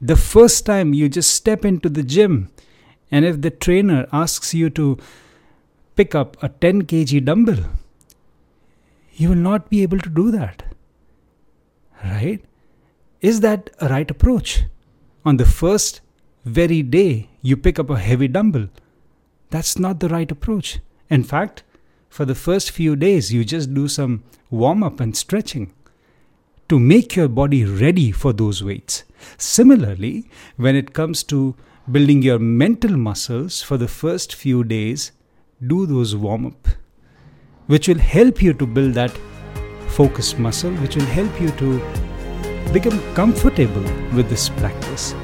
the first time you just step into the gym, and if the trainer asks you to pick up a 10 kg dumbbell, you will not be able to do that. Right? Is that a right approach? On the first very day you pick up a heavy dumbbell, that's not the right approach. In fact, for the first few days, you just do some warm up and stretching to make your body ready for those weights. Similarly, when it comes to building your mental muscles for the first few days, do those warm up, which will help you to build that focus muscle, which will help you to become comfortable with this practice.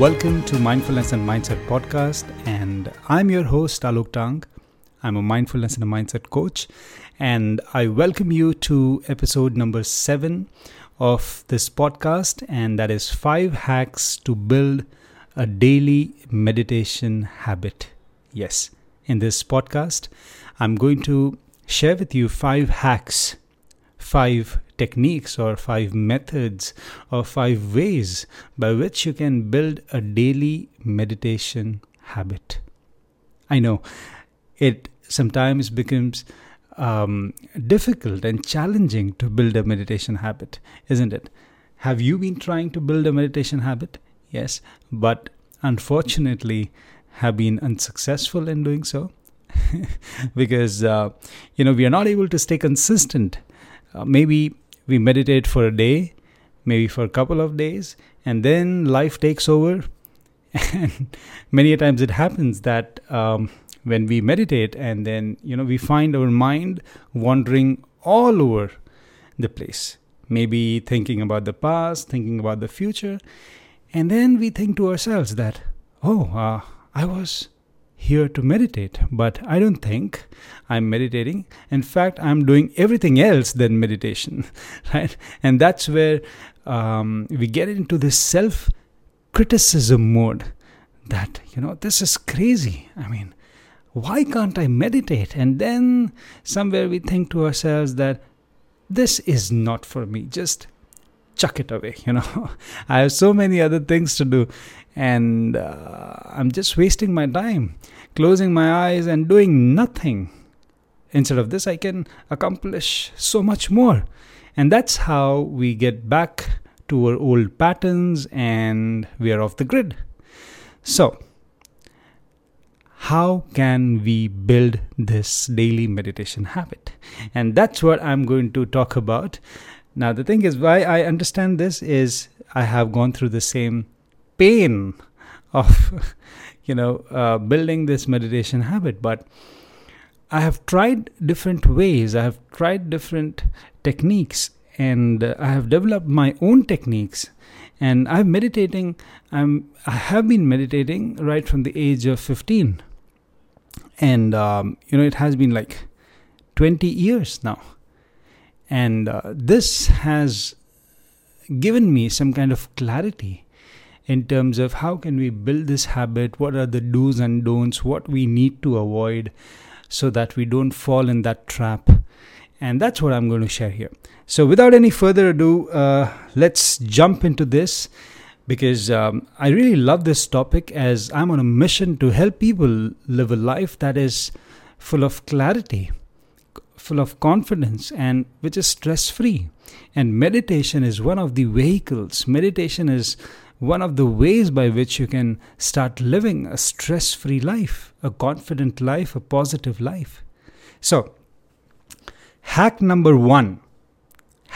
Welcome to Mindfulness and Mindset podcast, and I'm your host Alok Taunk. I'm a mindfulness and a mindset coach, and I welcome you to episode number seven of this podcast, and that is five hacks to build a daily meditation habit. Yes, in this podcast, I'm going to share with you five hacks, five techniques or five methods or five ways by which you can build a daily meditation habit. I know it sometimes becomes um, difficult and challenging to build a meditation habit, isn't it? Have you been trying to build a meditation habit? Yes, but unfortunately, have been unsuccessful in doing so because uh, you know we are not able to stay consistent. Uh, maybe we meditate for a day, maybe for a couple of days, and then life takes over. And many times it happens that um, when we meditate and then you know we find our mind wandering all over the place maybe thinking about the past thinking about the future and then we think to ourselves that oh uh, i was here to meditate, but I don't think I'm meditating. In fact, I'm doing everything else than meditation, right? And that's where um, we get into this self criticism mode that, you know, this is crazy. I mean, why can't I meditate? And then somewhere we think to ourselves that this is not for me. Just chuck it away, you know. I have so many other things to do and uh, I'm just wasting my time, closing my eyes and doing nothing. Instead of this, I can accomplish so much more. And that's how we get back to our old patterns and we are off the grid. So, how can we build this daily meditation habit? And that's what I'm going to talk about. Now, the thing is, why I understand this is I have gone through the same pain of you know uh, building this meditation habit. But i have tried different ways. I have tried different techniques and uh, i have developed my own techniques. And i'm meditating. I'm i have been meditating right from the age of 15 and um, you know it has been like 20 years now. And uh, this has given me some kind of clarity in terms of how can we build this habit what are the do's and don'ts what we need to avoid so that we don't fall in that trap. And that's what i'm going to share here. So without any further ado uh, let's jump into this because um, i really love this topic as i'm on a mission to help people live a life that is full of clarity full of confidence and which is stress free and meditation is one of the vehicles. Meditation is one of the ways by which you can start living a stress free life, a confident life, a positive life. So, hack number one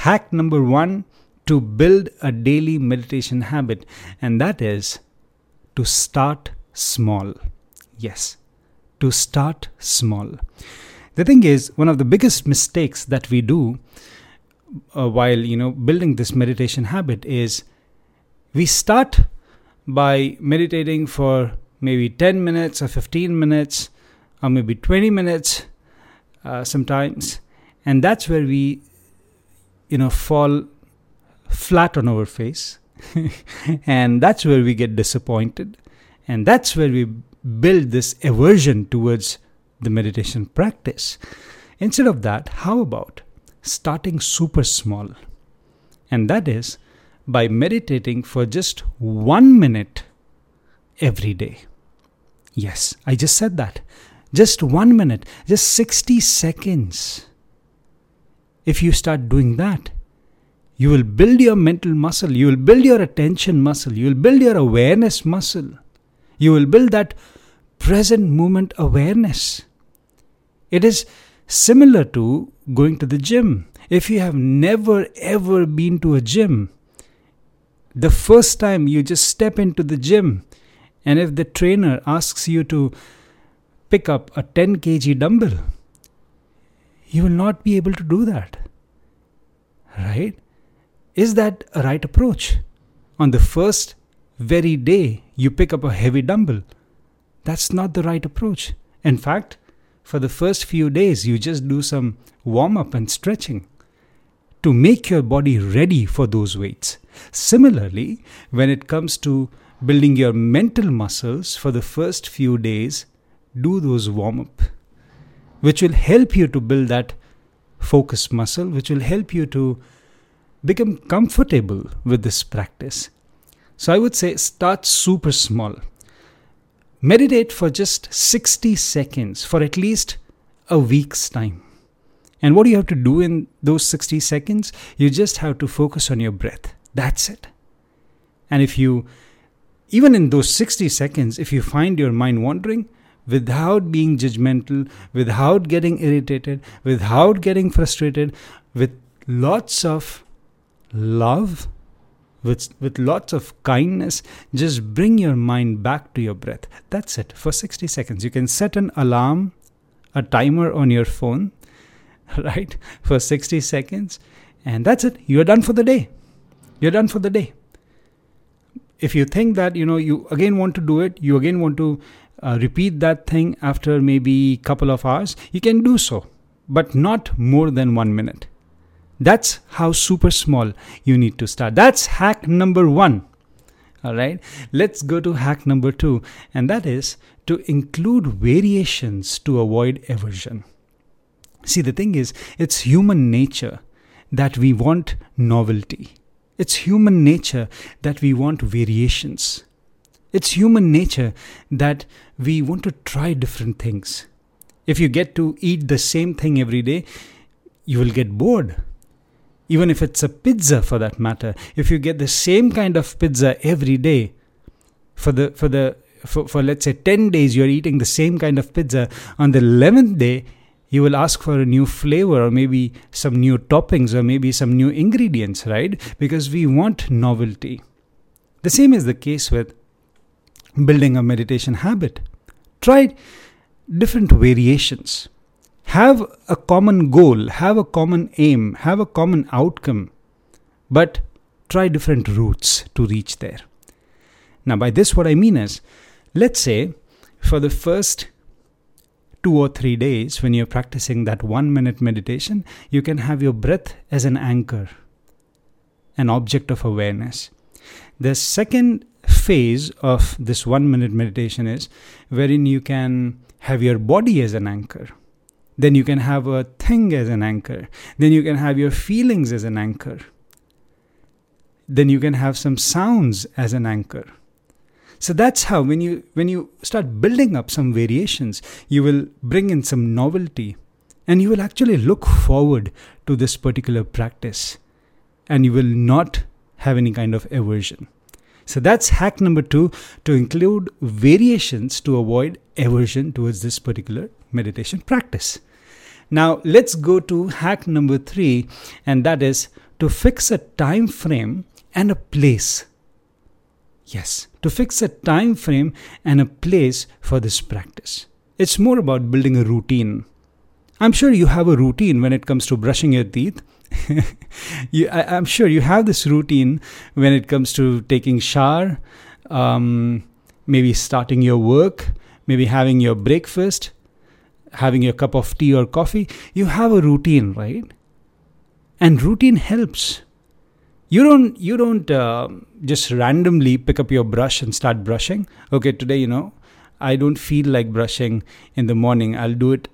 hack number one to build a daily meditation habit, and that is to start small. Yes, to start small. The thing is, one of the biggest mistakes that we do uh, while you know building this meditation habit is we start by meditating for maybe 10 minutes or 15 minutes or maybe 20 minutes uh, sometimes and that's where we you know fall flat on our face and that's where we get disappointed and that's where we build this aversion towards the meditation practice. Instead of that, how about starting super small? And that is by meditating for just one minute every day. Yes, I just said that. Just one minute, just 60 seconds. If you start doing that, you will build your mental muscle, you will build your attention muscle, you will build your awareness muscle, you will build that present moment awareness. It is similar to going to the gym. If you have never ever been to a gym, the first time you just step into the gym, and if the trainer asks you to pick up a 10 kg dumbbell, you will not be able to do that. Right? Is that a right approach? On the first very day you pick up a heavy dumbbell, that's not the right approach. In fact, for the first few days, you just do some warm up and stretching to make your body ready for those weights. Similarly, when it comes to building your mental muscles for the first few days, do those warm up, which will help you to build that focus muscle, which will help you to become comfortable with this practice. So I would say start super small. Meditate for just 60 seconds for at least a week's time. And what do you have to do in those 60 seconds? You just have to focus on your breath. That's it. And if you, even in those 60 seconds, if you find your mind wandering, without being judgmental, without getting irritated, without getting frustrated, with lots of love, with, with lots of kindness, just bring your mind back to your breath. That's it for 60 seconds. You can set an alarm, a timer on your phone right? For 60 seconds. And that's it. You're done for the day. You're done for the day. If you think that, you know, you again want to do it, you again want to uh, repeat that thing after maybe couple of hours, you can do so, but not more than one minute. That's how super small you need to start. That's hack number one. All right, let's go to hack number two, and that is to include variations to avoid aversion. See, the thing is, it's human nature that we want novelty. It's human nature that we want variations. It's human nature that we want to try different things. If you get to eat the same thing every day, you will get bored. Even if it's a pizza for that matter, if you get the same kind of pizza every day, for the for the for, for let's say 10 days you're eating the same kind of pizza on the 11th day you will ask for a new flavor or maybe some new toppings or maybe some new ingredients, right? Because we want novelty. The same is the case with building a meditation habit. Try different variations. Have a common goal, have a common aim, have a common outcome, but try different routes to reach there. Now, by this, what I mean is, let's say for the first two or three days, when you're practicing that one minute meditation, you can have your breath as an anchor, an object of awareness. The second phase of this one minute meditation is wherein you can have your body as an anchor. Then you can have a thing as an anchor. Then you can have your feelings as an anchor. Then you can have some sounds as an anchor. So that's how when you when you start building up some variations, you will bring in some novelty and you will actually look forward to this particular practice and you will not have any kind of aversion. So that's hack number 2 to include variations to avoid aversion towards this particular meditation practice. Now let's go to hack number 3 and that is to fix a time frame and a place Yes, to fix a time frame and a place for this practice. It's more about building a routine. I'm sure you have a routine when it comes to brushing your teeth. you, I, am sure you have this routine when it comes to taking shower, um, maybe starting your work, maybe having your breakfast, having your cup of tea or coffee. You have a routine, right? And routine helps you don't you don't uh, just randomly pick up your brush and start brushing okay today you know I don't feel like brushing in the morning. I'll do it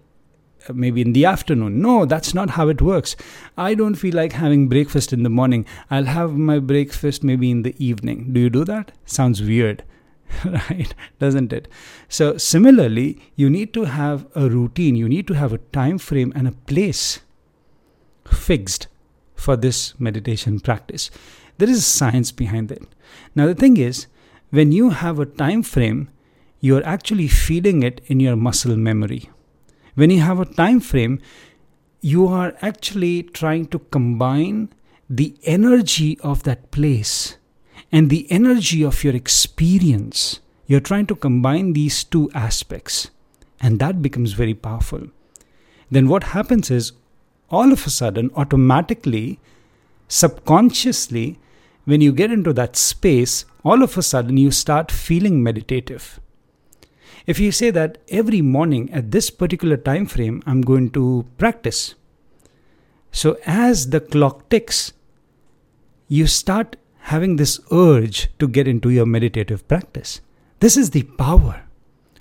uh, maybe in the afternoon. No, that's not how it works. I don't feel like having breakfast in the morning. I'll have my breakfast maybe in the evening. Do you do that? Sounds weird, right? Doesn't it? So, similarly, you need to have a routine, you need to have a time frame and a place fixed for this meditation practice. There is science behind it. Now, the thing is, when you have a time frame, you're actually feeding it in your muscle memory. When you have a time frame, you are actually trying to combine the energy of that place and the energy of your experience. You're trying to combine these two aspects, and that becomes very powerful. Then, what happens is all of a sudden, automatically, subconsciously, when you get into that space, all of a sudden you start feeling meditative. If you say that every morning at this particular time frame, I'm going to practice. So as the clock ticks, you start having this urge to get into your meditative practice. This is the power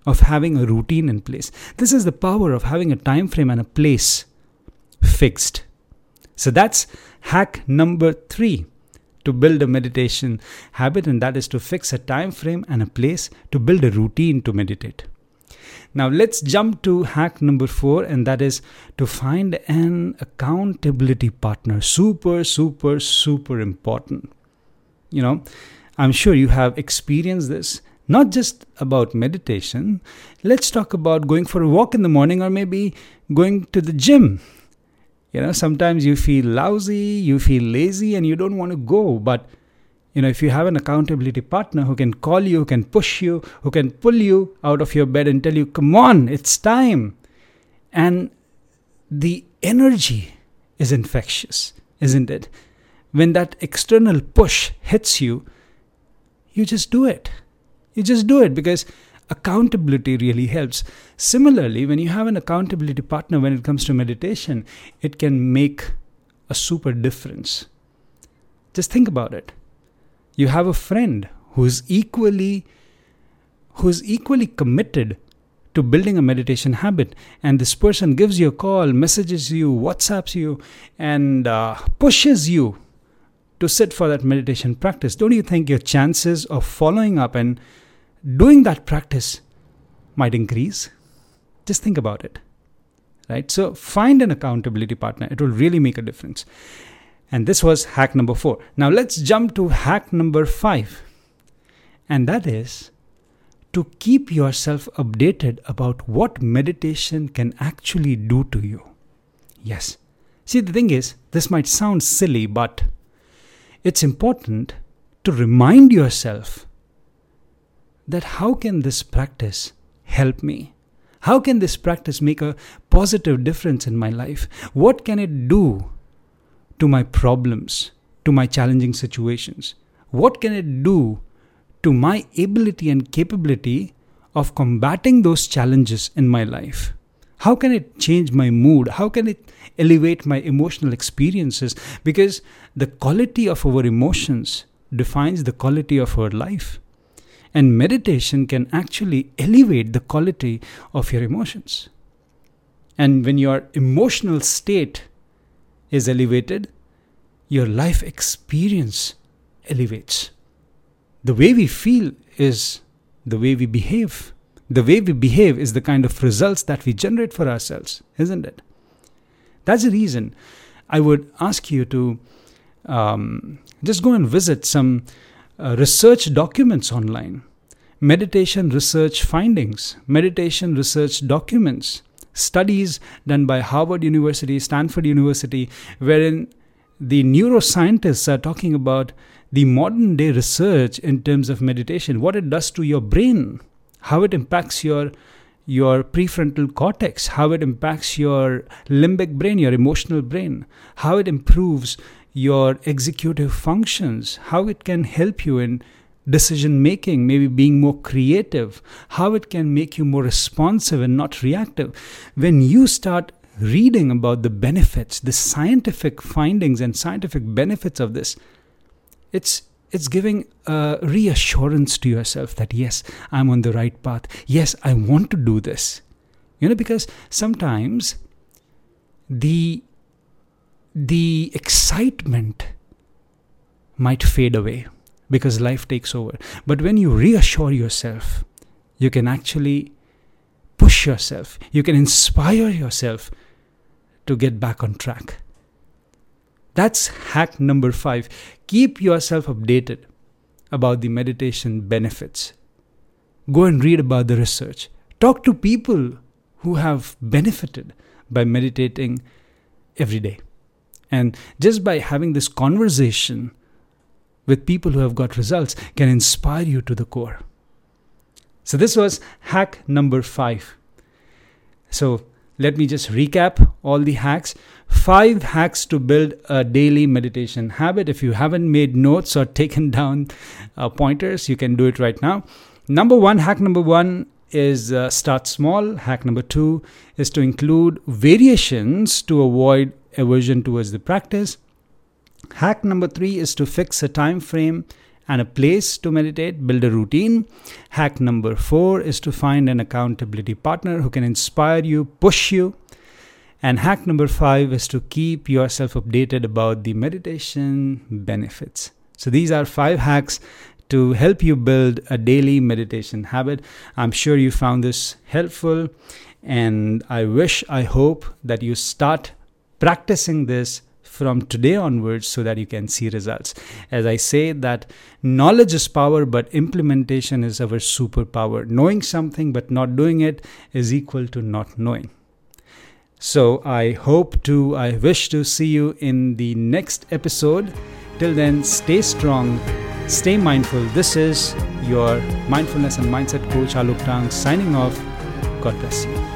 of having a routine in place. This is the power of having a time frame and a place fixed. So that's hack number 3 to build a meditation habit and that is to fix a time frame and a place to build a routine to meditate. Now let's jump to hack number 4 and that is to find an accountability partner. Super super super important. You know i'm sure you have experienced this not just about meditation. Let's talk about going for a walk in the morning or maybe going to the gym you know, sometimes you feel lousy, you feel lazy, and you don't want to go. But, you know, if you have an accountability partner who can call you, who can push you, who can pull you out of your bed and tell you, come on, it's time. And the energy is infectious, isn't it? When that external push hits you, you just do it. You just do it because accountability really helps. Similarly, when you have an accountability partner when it comes to meditation, it can make a super difference. Just think about it. You have a friend who's equally who's equally committed to building a meditation habit and this person gives you a call messages you whatsapps you and uh, pushes you to sit for that meditation practice don't you think your chances of following up and doing that practice might increase. Just think about it. Right? So find an accountability partner. It will really make a difference. And this was hack number four. Now let's jump to hack number five. And that is to keep yourself updated about what meditation can actually do to you. Yes. See, the thing is, this might sound silly, but it's important to remind yourself that how can this practice help me? How can this practice make a positive difference in my life? What can it do to my problems, to my challenging situations? What can it do to my ability and capability of combating those challenges in my life? How can it change my mood? How can it elevate my emotional experiences? Because the quality of our emotions defines the quality of our life. And meditation can actually elevate the quality of your emotions. And when your emotional state is elevated, your life experience elevates. The way we feel is the way we behave. The way we behave is the kind of results that we generate for ourselves, isn't it? That's the reason I would ask you to um, just go and visit some uh, research documents online, meditation research findings, meditation research documents, studies done by Harvard University, Stanford University, wherein the neuroscientists are talking about the modern day research in terms of meditation, what it does to your brain, how it impacts your your prefrontal cortex, how it impacts your limbic brain, your emotional brain, how it improves your executive functions, how it can help you in decision making, maybe being more creative, how it can make you more responsive and not reactive. When you start reading about the benefits, the scientific findings and scientific benefits of this, it's it's giving a reassurance to yourself that yes, I'm on the right path. Yes, I want to do this. You know, because sometimes the the excitement might fade away because life takes over. But when you reassure yourself, you can actually push yourself, you can inspire yourself to get back on track. That's hack number five. Keep yourself updated about the meditation benefits. Go and read about the research. Talk to people who have benefited by meditating every day. And just by having this conversation with people who have got results can inspire you to the core. So, this was hack number five. So, let me just recap all the hacks. Five hacks to build a daily meditation habit. If you haven't made notes or taken down uh, pointers, you can do it right now. Number one, hack number one is uh, start small. Hack number two is to include variations to avoid aversion towards the practice. Hack number three is to fix a time frame and a place to meditate, build a routine. Hack number four is to find an accountability partner who can inspire you, push you. And hack number five is to keep yourself updated about the meditation benefits. So these are five hacks to help you build a daily meditation habit. I'm sure you found this helpful, and I wish, I hope that you start practicing this from today onwards so that you can see results. As I say, that knowledge is power, but implementation is our superpower. Knowing something but not doing it is equal to not knowing. So I hope to, I wish to see you in the next episode. Till then, stay strong, stay mindful. This is your mindfulness and mindset coach Alok Taunk signing off. God bless you.